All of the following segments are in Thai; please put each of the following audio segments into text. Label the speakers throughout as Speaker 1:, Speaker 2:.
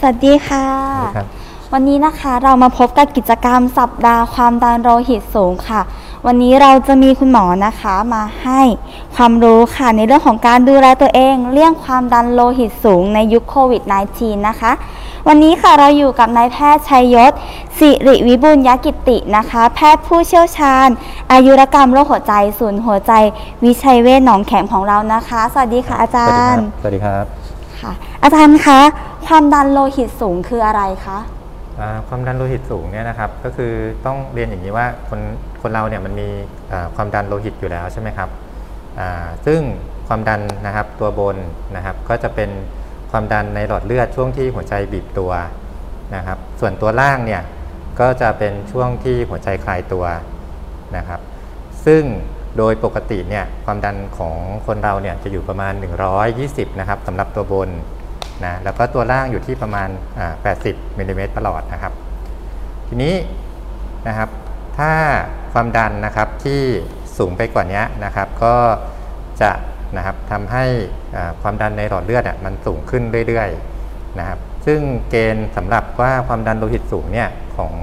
Speaker 1: สวัสดีค่ะ
Speaker 2: สวัสดีครับ
Speaker 1: วันนี้นะคะเรามาพบกับกิจกรรมสัปดาห์ความดันโลหิตสูงค่ะ วันนี้เราจะมีคุณหมอนะคะมาให้ความรู้ค่ะในเรื่องของการดูแลตัวเองเลี่ยงความดันโลหิตสูงในยุคโควิด -19 นะคะ วันนี้ค่ะเราอยู่กับนายแพทย์ชัยยศ สิริวิบูลยกิตินะคะ แพทย์ผู้เชี่ยวชาญ อายุรกรรมโรคหัวใจศูนย์หัวใจ วิชัยเวชหนองแขมของเรานะคะ สวัสดีค่ะอาจารย์
Speaker 2: สวัสดีครับ
Speaker 1: ค่ะ อาจารย์คะความดันโลหิตสูงคืออะไรคะ
Speaker 2: ความดันโลหิตสูงเนี่ยนะครับก็คือต้องเรียนอย่างนี้ว่าคนคนเราเนี่ยมันมีความดันโลหิตอยู่แล้วใช่ไหมครับซึ่งความดันนะครับตัวบนนะครับก็จะเป็นความดันในหลอดเลือดช่วงที่หัวใจบีบตัวนะครับส่วนตัวล่างเนี่ยก็จะเป็นช่วงที่หัวใจคลายตัวนะครับ ซึ่ง โดยปกติเนี่ยความดันของคนเราเนี่ยจะอยู่ประมาณ 120 นะครับสำหรับตัวบนนะแล้วก็ตัวล่างอยู่ที่ประมาณ 80มิลลิเมตรประหลอดนะครับ ทีนี้นะครับถ้าความดันนะครับที่สูงไปกว่านี้นะครับก็จะนะครับทำให้ความดันในหลอดเลือดอะมันสูงขึ้นเรื่อยๆนะครับซึ่งเกณฑ์สำหรับว่าความดันโลหิตสูงเนี่ยของ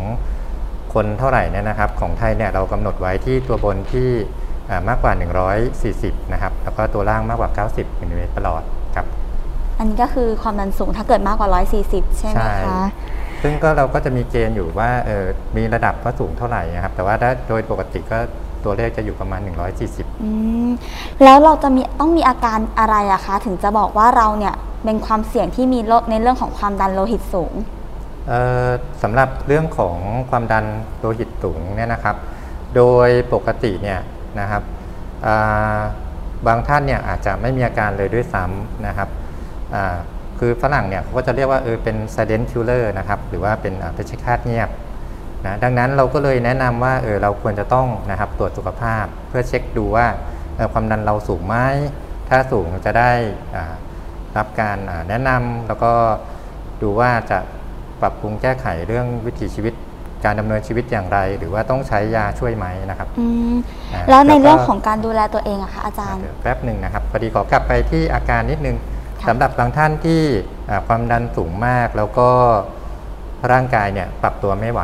Speaker 2: คนเท่าไหร่เนี่ยนะครับ ของไทยเนี่ยเรากำหนดไว้ที่ตัวบนที่ มากกว่า 140 นะครับ แล้วก็ตัวล่างมากกว่า 90มิลลิเมตรประหลอดครับ
Speaker 1: อันนี้ก็คือความดันสูงถ้าเกิดมากกว่า 140 ใช่ไหม
Speaker 2: ใช่
Speaker 1: คะ
Speaker 2: ซึ่งก็เราก็จะมีเกณฑ์อยู่ว่าเออมีระดับว่าสูงเท่าไหร่นะครับ แต่ว่าถ้าโดยปกติก็ตัวเลขจะอยู่ประมาณ 140
Speaker 1: อืมแล้วเราจะมีต้องมีอาการอะไรอะคะ ถึงจะบอกว่าเราเนี่ยเป็นความเสี่ยงที่มีโรคในเรื่องของความดันโลหิตสูง
Speaker 2: เอ่อสำหรับเรื่องของความดันโลหิตสูงเนี่ยนะครับ โดยปกติเนี่ย นะครับบางท่านเนี่ยอาจจะไม่มีอาการเลยด้วยซ้ำนะครับคือฝรั่งเนี่ยเขาก็จะเรียกว่าเออเป็น silent killer นะครับหรือว่าเป็นเพชฌฆาตเงียบนะดังนั้นเราก็เลยแนะนำว่าเออเราควรจะต้องนะครับตรวจสุขภาพ เพื่อเช็คดูว่าออความดันเราสูงไหมถ้าสูงจะได้รับการแนะนำแล้วก็ดูว่าจะปรับปรุงแก้ไขเรื่องวิถีชีวิต การดำเนินชีวิตอย่างไร หรือว่าต้องใช้ยาช่วยไหมนะครับ
Speaker 1: อืม
Speaker 2: อ่า
Speaker 1: แล้วใน
Speaker 2: แล้วก็
Speaker 1: เรื่องของการดูแลตัวเองอะคะอาจารย์
Speaker 2: เดี๋ยวแป๊บหนึ่งนะครับพอดีขอกลับไปที่อาการนิดนึง
Speaker 1: ค่ะ
Speaker 2: สำหรับบางท่านที่อ่าความดันสูงมากแล้วก็ร่างกายเนี่ยปรับตัวไม่ไหว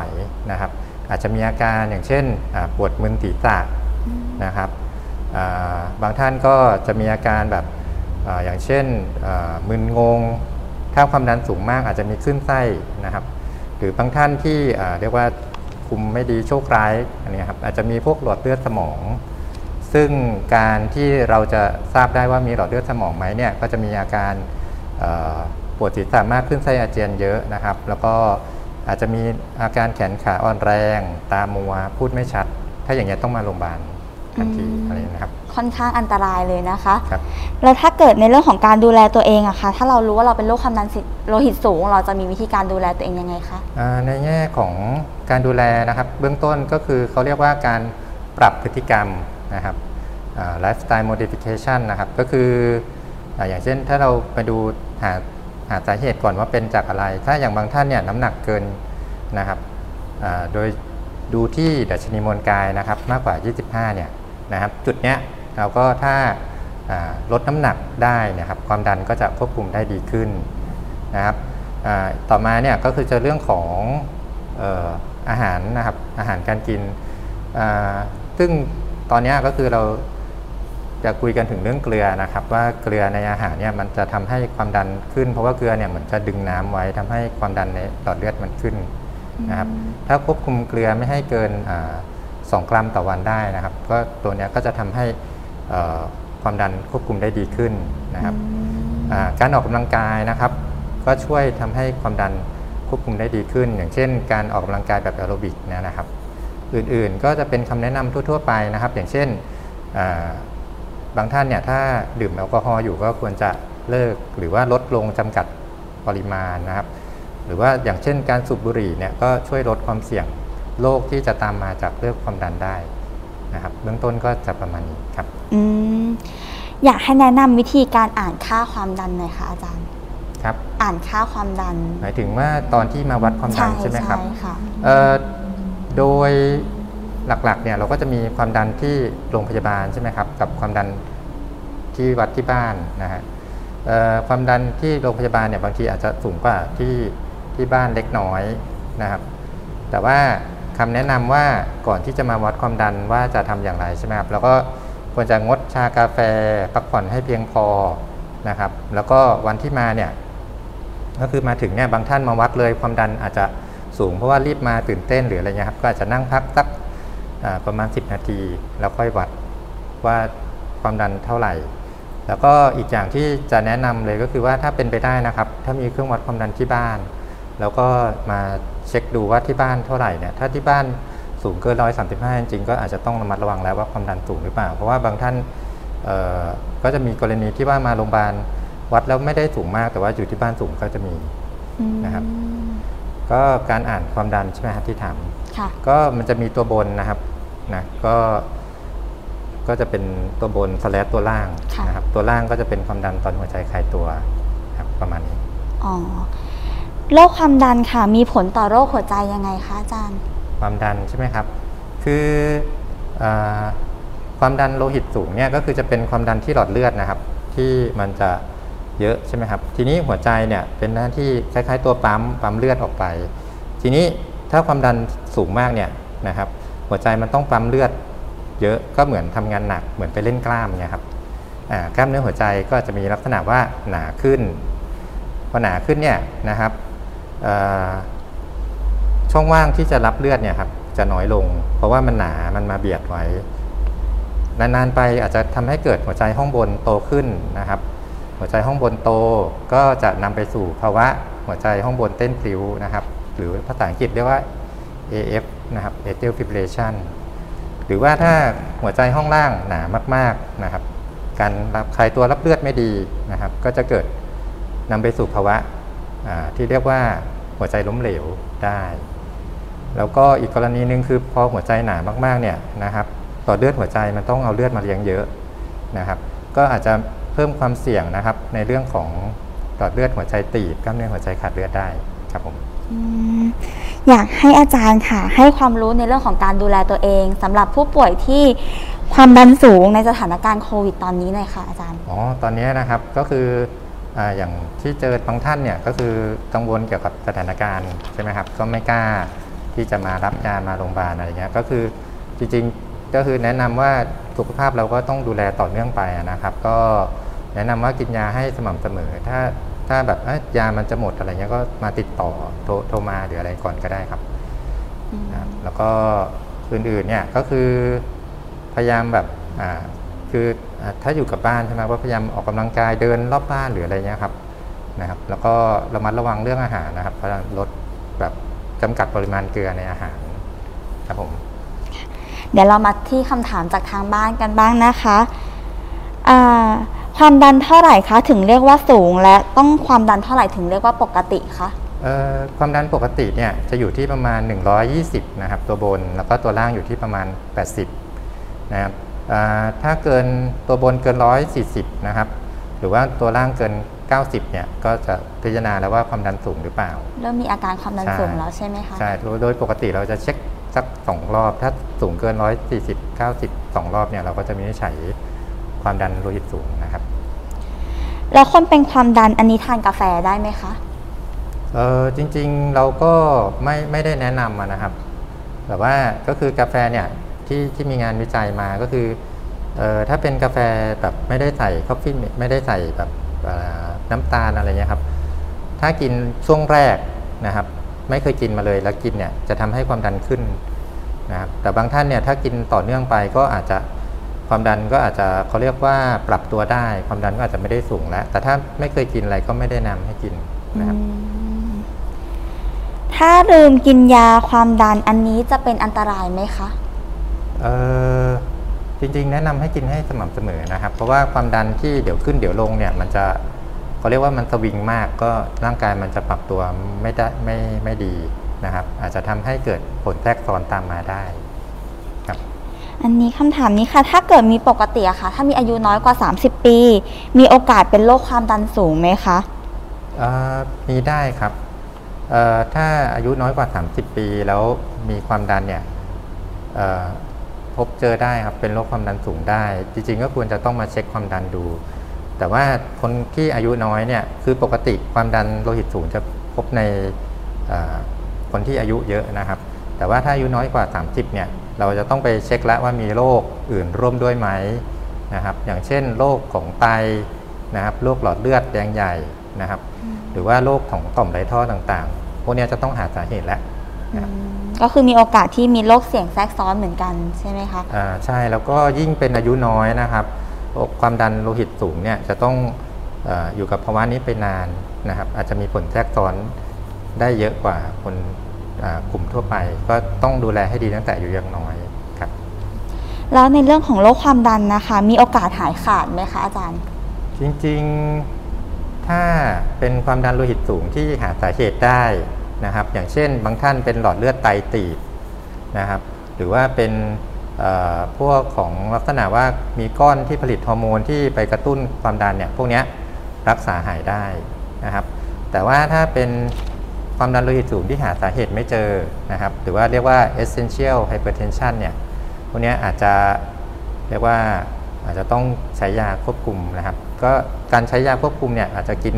Speaker 2: นะครับ อาจจะมีอาการอย่างเช่นอ่าปวดมึนศีรษะนะครับอ่าบางท่านก็จะมีอาการแบบอาอย่างเช่นอ่ามึนงง ถ้าความดันสูงมากอาจจะมีขึ้นไส้นะครับห รือบางท่านที่เรียกว่าคุมไม่ดีโชคร้ายอันนี้ครับอาจจะมีพวกหลอดเลือดสมอง ซึ่งการที่เราจะทราบได้ว่ามีหลอดเลือดสมองไหมเนี่ยก็จะมีอาการปวดศีรษะมากขึ้นไส้อาเจียนเยอะนะครับ แล้วก็อาจจะมีอาการแขนขาอ่อนแรง ตามัวพูดไม่ชัด ถ้าอย่างเงี้ต้องมาโรงพยาบาล ทันที
Speaker 1: อืม
Speaker 2: อะไรนะครับ
Speaker 1: ค่อนข้างอันตรายเลยนะคะ
Speaker 2: ครับ
Speaker 1: แล้วถ้าเกิดในเรื่องของการดูแลตัวเองอะคะถ้าเรารู้ว่าเราเป็นโรคความดันโลหิตสูง เราจะมีวิธีการดูแลตัวเองยังไงคะ
Speaker 2: อ่าในแง่ของการดูแลนะครับ เบื้องต้นก็คือเขาเรียกว่าการปรับพฤติกรรมนะครับไลฟ์สไตล์ modification นะครับ ก็คืออาอย่างเช่นถ้าเราไปดูหาหาสาเหตุก่อนว่าเป็นจากอะไร ถ้าอย่างบางท่านเนี่ยน้ำหนักเกินนะครับอ่าโดยดูที่ดัชนีมวลกายนะครับมากกว่า 25 เนี่ย นะครับ จุดเนี้ยเราก็ถ้าอ่าลดน้ำหนักได้เนะครับ ความดันก็จะควบคุมได้ดีขึ้นนะครับอ่าต่อมาเนี่ยก็คือจะเรื่องของเอ่ออาหารนะครับอาหารการกินอ่าซึ่งตอนเนี้ยก็คือเราจะคุยกันถึงเรื่องเกลือนะครับ ว่าเกลือในอาหารเนี่ยมันจะทำให้ความดันขึ้น เพราะว่าเกลือเนี่ยเหมือนจะดึงน้ำไว้ทำให้ความดันในหลอดเลือดมันขึ้นนะครับถ้าควบคุมเกลือไม่ให้เกิน อาสองกรัมต่อวันได้นะครับ ก็ตัวเนี้ยก็จะทำให้เอ่อความดันควบคุมได้ดีขึ้นนะครับอ่าการออกกำลังกายนะครับ ก็ช่วยทำให้ความดันควบคุมได้ดีขึ้น อย่างเช่น การออกกำลังกายแบบแอโรบิกเนยนะครับ อื่นๆก็จะเป็นคำแนะนำทั่ว ๆ ไปนะครับ อย่างเช่นอ่าบางท่านเนี่ยถ้าดื่มแอลกอฮอล์อยู่ก็ควรจะเลิกหรือว่าลดลงจำกัดปริมาณนะครับ หรือว่าอย่างเช่นการสูบบุหรี่เนี่ยก็ช่วยลดความเสี่ยง โรคที่จะตามมาจากเรื่องความดันได้นะครับเบื้องต้นก็จะประมาณนี้ครับ
Speaker 1: อืมอยากให้แนะนำวิธีการอ่านค่าความดันหน่อยค่ะอาจารย์
Speaker 2: ครับ
Speaker 1: อ่านค่าความดัน
Speaker 2: หมายถึงว่าตอนที่มาวัดความดันใช่ไหมครับ
Speaker 1: ใช่ค่ะ
Speaker 2: เอ่อโดยหลักๆเนี่ยเราก็จะมีความดันที่โรงพยาบาลใช่ไหมครับ กับความดันที่วัดที่บ้านนะฮะเอ่อความดันที่โรงพยาบาลเนี่ยบางทีอาจจะสูงกว่าที่ที่บ้านเล็กน้อยนะครับ แต่ว่า คำแนะนำว่าก่อนที่จะมาวัดความดันว่าจะทำอย่างไรใช่ไหมครับแล้วก็ควรจะงดชากาแฟพักผ่อนให้เพียงพอนะครับ แล้วก็วันที่มาเนี่ยก็คือมาถึงเนี่ยบางท่านมาวัดเลยความดันอาจจะสูงเพราะว่ารีบมาตื่นเต้นหรืออะไรเงี้ยครับก็อาจจะนั่งพักสักประมาณ 10 นาที แล้วค่อยวัดว่าความดันเท่าไหร่ แล้วก็อีกอย่างที่จะแนะนำเลยก็คือว่าถ้าเป็นไปได้นะครับ ถ้ามีเครื่องวัดความดันที่บ้าน แล้วก็มาเช็คดูว่าที่บ้านเท่าไหร่เนี่ยถ้าที่บ้านสูงเกินร้อยสามสิบห้าจริงๆก็อาจจะต้องระมัดระวังแล้วว่าความดันสูงหรือเปล่า เพราะว่าบางท่านเอ่อก็จะมีกรณีที่ว่ามาโรงพยาบาลวัดแล้วไม่ได้สูงมากแต่ว่าอยู่ที่บ้านสูงก็จะมี
Speaker 1: อืม
Speaker 2: นะครับ ก็การอ่านความดันใช่ไหมครับที่ถาม
Speaker 1: ค่ะ
Speaker 2: ก็มันจะมีตัวบนนะครับนะก็ก็จะเป็นตัวบนสแลตัวล่าง
Speaker 1: ค่ะ
Speaker 2: นะครับตัวล่างก็จะเป็นความดันตอนหัวใจคลายตัวครับประมาณนี้
Speaker 1: อ๋อ โรคความดันค่ะมีผลต่อโรคหัวใจยังไงคะอาจารย์
Speaker 2: ความดันใช่ไหมครับ คืออความดันโลหิตสูงเนี่ยก็คือจะเป็นความดันที่หลอดเลือดนะครับ ที่มันจะเยอะใช่ไหมครับ ทีนี้หัวใจเนี่ยเป็นหน้าที่คล้ายๆตัวปั๊มปั๊มเลือดออกไป ทีนี้ถ้าความดันสูงมากเนี่ยนะครับ หัวใจมันต้องปั๊มเลือด เยอะก็เหมือนทำงานหนักเหมือนไปเล่นกล้ามเนี่ยครับกล้ามเนื้อหัวใจก็จะมีลักษณะว่าหนาขึ้นพอหนาขึ้นเนี่ยนะครับ ช่องว่างที่จะรับเลือดเนี่ยครับจะน้อยลง เพราะว่ามันหนา มันมาเบียดไว้ นานๆไปอาจจะทำให้เกิดหัวใจห้องบนโตขึ้นนะครับ หัวใจห้องบนโตก็จะนำไปสู่ภาวะหัวใจห้องบนเต้นพลิ้วนะครับ หรือภาษาอังกฤษเรียกว่า AF นะครับ atrial fibrillation หรือว่าถ้าหัวใจห้องล่างหนามาก ๆนะครับ การรับคลายตัวรับเลือดไม่ดีนะครับ ก็จะเกิดนำไปสู่ภาวะ ที่เรียกว่าหัวใจล้มเหลวได้ แล้วก็อีกกรณีหนึ่งคือพอหัวใจหนามากๆเนี่ยนะครับต่อเลือดหัวใจมันต้องเอาเลือดมาเลี้ยงเยอะนะครับ ก็อาจจะเพิ่มความเสี่ยงนะครับ ในเรื่องของหลอดเลือดหัวใจตีบกล้ามเนื้อหัวใจขาดเลือดได้ครับผม
Speaker 1: อืมอยากให้อาจารย์ค่ะ ให้ความรู้ในเรื่องของการดูแลตัวเองสำหรับผู้ป่วยที่ความดันสูงในสถานการณ์โควิดตอนนี้หน่อยค่ะอาจารย์
Speaker 2: อ๋อตอนนี้นะครับก็คือ อาอย่างที่เจอบางท่านเนี่ยก็คือกังวลเกี่ยวกับสถานการณ์ใช่ไหมครับก็ไม่กล้าที่จะมารับยามาโรงพยาบาลอะไรเงี้ยก็คือจริงๆก็คือแนะนำว่าสุขภาพเราก็ต้องดูแลต่อเนื่องไปนะครับ ก็แนะนำว่ากินยาให้สม่ำเสมอ ถ้าถ้าแบบเอ้ยยามันจะหมดอะไรเงี้ยก็มาติดต่อโทรโทรมาหรืออะไรก่อนก็ได้ครับนะครับแล้วก็อื่นๆเนี่ยก็คือพยายามแบบอ่าคืออ่า ถ้าอยู่กับบ้านใช่ไหมก็พยายามออกกำลังกายเดินรอบบ้านหรืออะไรเงี้ยครับนะครับ แล้วก็ระมัดระวังเรื่องอาหารนะครับพยายามลดแบบจำกัดปริมาณเกลือในอาหารครับผม
Speaker 1: เดี๋ยวเรามาที่คำถามจากทางบ้านกันบ้างนะคะอ่าความดันเท่าไหร่คะถึงเรียกว่าสูง และต้องความดันเท่าไหร่ถึงเรียกว่าปกติคะ
Speaker 2: เอ่อความดันปกติเนี่ยจะอยู่ที่ประมาณ 120 นะครับ ตัวบนแล้วก็ตัวล่างอยู่ที่ประมาณ 80 นะครับอ่า ถ้าเกินตัวบนเกิน 140 นะครับ หรือว่าตัวล่างเกิน 90 เนี่ย ก็จะพิจารณาแล้วว่าความดันสูงหรือเปล่า
Speaker 1: เริ่มมีอาการความดัน
Speaker 2: ใช่
Speaker 1: สูงแล้วใช่ไหมคะ
Speaker 2: ใช่โดยโดยปกติเราจะเช็คสัก 2 รอบ ถ้าสูงเกิน 140 90 2 รอบเนี่ยเราก็จะมีนิจฉัยความดันโลหิตสูงนะครับ
Speaker 1: แล้วคนเป็นความดันอันนี้ทานกาแฟได้ไหมคะ
Speaker 2: เออจริงๆเราก็ไม่ไม่ได้แนะนำอะนะครับ แต่ว่าก็คือกาแฟเนี่ย ที่ที่มีงานวิจัยมาก็คือเออถ้าเป็นกาแฟแบบไม่ได้ใส่คอฟฟี่ไม่ได้ใส่แบบน้ำตาลอะไรเงี้ยครับถ้ากินช่วงแรกนะครับ ไม่เคยกินมาเลยแล้วกินเนี่ยจะทำให้ความดันขึ้นนะครับแต่บางท่านเนี่ยถ้ากินต่อเนื่องไปก็อาจจะความดันก็อาจจะเขาเรียกว่าปรับตัวได้ ความดันก็อาจจะไม่ได้สูงแล้วแต่ถ้าไม่เคยกินอะไรก็ไม่ได้นะนำให้กินนะครับ
Speaker 1: ถ้าลืมกินยาความดันอันนี้จะเป็นอันตรายไหมคะ
Speaker 2: จริงๆ แนะนำให้กินให้สม่ำเสมอนะครับ เพราะว่าความดันที่เดี๋ยวขึ้นเดี๋ยวลงเนี่ยมันจะเขาเรียกว่ามันสวิงมากก็ร่างกายมันจะปรับตัวไม่ได้ไม่ไม่ดีนะครับ อาจจะทำให้เกิดผลแทรกซ้อนตามมาได้ครับ
Speaker 1: อันนี้คำถามนี้ค่ะ ถ้าเกิดมีปกติอะค่ะ ถ้ามีอายุน้อยกว่า 30 ปี มีโอกาสเป็นโรคความดันสูงไหมคะ
Speaker 2: เอ่อมีได้ครับเอ่อถ้าอายุน้อยกว่า 30 ปีแล้วมีความดันเนี่ยเอ่อ พบเจอได้ครับเป็นโรคความดันสูงได้ จริงๆก็ควรจะต้องมาเช็คความดันดู แต่ว่าคนที่อายุน้อยเนี่ยคือปกติความดันโลหิตสูงจะพบในคนที่อายุเยอะนะครับ แต่ว่าถ้าอายุน้อยกว่า 30เนี่ยเราจะต้องไปเช็คแล้วว่ามีโรคอื่นร่วมด้วยไหมนะครับ อย่างเช่นโรคของไตนะครับโรคหลอดเลือดแดงใหญ่นะครับ หรือว่าโรคของต่อมไรท่อต่างๆ พวกนี้จะต้องหาสาเหตุแล้ว
Speaker 1: อืม ก็คือมีโอกาสที่มีโรคเสี่ยงแทรกซ้อนเหมือนกันใช่ไหมคะ
Speaker 2: อ่าใช่แล้วก็ยิ่งเป็นอายุน้อยนะครับโรคความดันโลหิตสูงเนี่ยจะต้องเอออยู่กับภาวะนี้ไปนานนะครับ อาจจะมีผลแทรกซ้อนได้เยอะกว่าคนอ่ากลุ่มทั่วไป ก็ต้องดูแลให้ดีตั้งแต่อายุยังน้อยครับ
Speaker 1: แล้วในเรื่องของโรคความดันนะคะ มีโอกาสหายขาดไหมคะอาจารย์
Speaker 2: จริงๆถ้าเป็นความดันโลหิตสูงที่หาสาเหตุได้ นะครับ อย่างเช่น บางท่านเป็นหลอดเลือดไตตีบนะครับ หรือว่าเป็นพวกของลักษณะว่ามีก้อนที่ผลิตฮอร์โมนที่ไปกระตุ้นความดันเนี่ยพวกนี้รักษาหายได้นะครับ แต่ว่าถ้าเป็นความดันโลหิตสูงที่หาสาเหตุไม่เจอนะครับ หรือว่าเรียกว่า essential hypertension เนี่ยพวกนี้อาจจะเรียกว่าอาจจะต้องใช้ยาควบคุมนะครับ ก็การใช้ยาควบคุมเนี่ยอาจจะกิน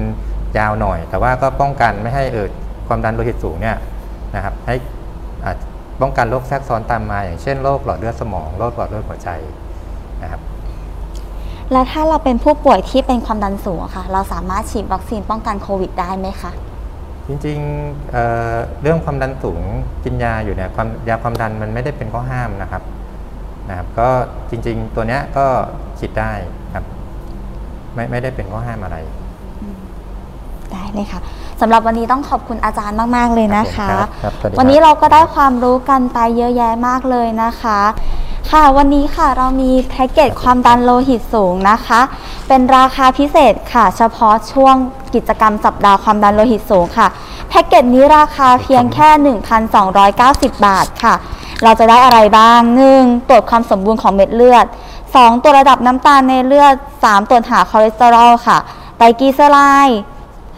Speaker 2: ยาวหน่อย แต่ว่าก็ป้องกันไม่ให้เอิด ความดันโลหิตสูงเนี่ยนะครับให้อาจป้องกันโรคแทรกซ้อนตามมาอย่างเช่นโรคหลอดเลือดสมองโรคหลอดเลือดหัวใจนะครับ
Speaker 1: แล้วถ้าเราเป็นผู้ป่วยที่เป็นความดันสูงอะค่ะ เราสามารถฉีดวัคซีนป้องกันโควิดได้ไหมคะ
Speaker 2: จริงๆเอ่อเรื่องความดันสูงกินยาอยู่เนี่ยความยาความดันมันไม่ได้เป็นข้อห้ามนะครับนะครับ ก็จริงๆตัวเนี้ยก็ฉีดได้ครับ ไม่ไม่ได้เป็นข้อห้ามอะไร
Speaker 1: ได้เลยค่ะ สำหรับวันนี้ต้องขอบคุณอาจารย์มาก ๆ เลยนะคะ
Speaker 2: ครับครับสวัสดีครับ
Speaker 1: วันนี้เราก็ได้ความรู้กันไปเยอะแยะมากเลยนะคะ ค่ะวันนี้ค่ะเรามีแพ็กเกจความดันโลหิตสูงนะคะ เป็นราคาพิเศษค่ะ เฉพาะช่วงกิจกรรมสัปดาห์ความดันโลหิตสูงค่ะแพ็กเกจนี้ราคาเพียงแค่ 1,290 บาทค่ะ เราจะได้อะไรบ้าง 1. ตรวจความสมบูรณ์ของเม็ดเลือด 2. ตรวจระดับน้ำตาลในเลือด 3. ตรวจหาคอเลสเตอรอลค่ะไตรกลีเซอไรด์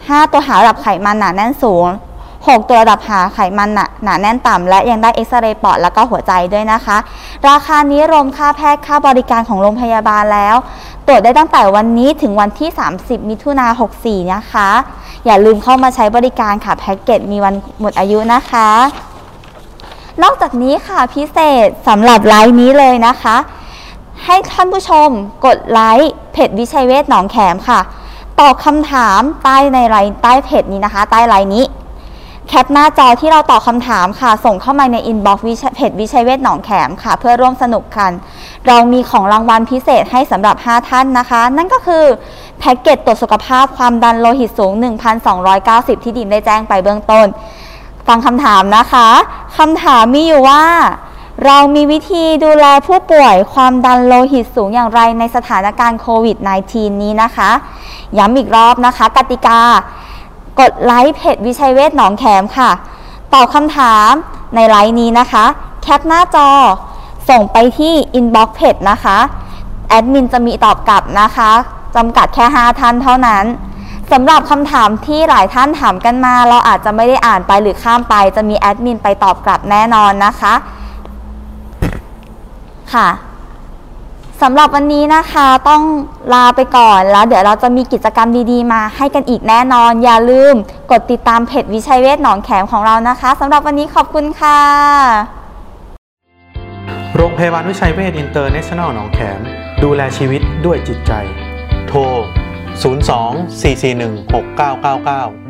Speaker 1: 5 ตรวจหาระดับไขมันหนาแน่นสูง 6 ตรวจระดับหาไขมันหนาหนาแน่นต่ำ และยังได้เอ็กซเรย์ปอดแล้วก็หัวใจด้วยนะคะ ราคานี้รวมค่าแพทย์ค่าบริการของโรงพยาบาลแล้ว ตรวจได้ตั้งแต่วันนี้ถึงวันที่ 30 มิถุนา64 นะคะ อย่าลืมเข้ามาใช้บริการค่ะแพ็กเกจมีวันหมดอายุนะคะนอกจากนี้ค่ะพิเศษสำหรับไลฟ์นี้เลยนะคะ ให้ท่านผู้ชมกดไลค์เพจวิชัยเวชหนองแขมค่ะ ตอบคำถามใต้ในไลฟ์ใต้เพจนี้นะคะ ใต้ไลฟ์นี้ แคปหน้าจอที่เราตอบคำถามค่ะ ส่งเข้ามาใน inboxเพจวิชัยเวทหนองแขมค่ะ เพื่อร่วมสนุกกัน เรามีของรางวัลพิเศษให้สำหรับ 5 ท่านนะคะ นั่นก็คือแพ็กเกจตรวจสุขภาพความดันโลหิตสูง 1,290 ที่ดิมได้แจ้งไปเบื้องต้น ฟังคำถามนะคะคำถามมีอยู่ว่า เรามีวิธีดูแลผู้ป่วยความดันโลหิตสูงอย่างไรในสถานการณ์โควิด -19 นี้นะคะ ย้ำอีกรอบนะคะ กติกา กดไลค์เพจวิชัยเวทหนองแขมค่ะ ตอบคำถามในไลฟ์นี้นะคะ แคปหน้าจอ ส่งไปที่ inbox เพจนะคะ แอดมินจะมีตอบกลับนะคะจำกัดแค่ 5 ท่านเท่านั้นสำหรับคำถามที่หลายท่านถามกันมา เราอาจจะไม่ได้อ่านไปหรือข้ามไป จะมีแอดมินไปตอบกลับแน่นอนนะคะ ค่ะสำหรับวันนี้นะคะต้องลาไปก่อนแล้ว เดี๋ยวเราจะมีกิจกรรมดีๆ มาให้กันอีกแน่นอน อย่าลืมกดติดตามเพจวิชัยเวชหนองแขมของเรานะคะสำหรับวันนี้ขอบคุณค่ะ
Speaker 3: โรงพยาบาลวิชัยเวชอินเตอร์เนชั่นแนลหนองแขม ดูแลชีวิตด้วยจิตใจ โทร 02 441 6999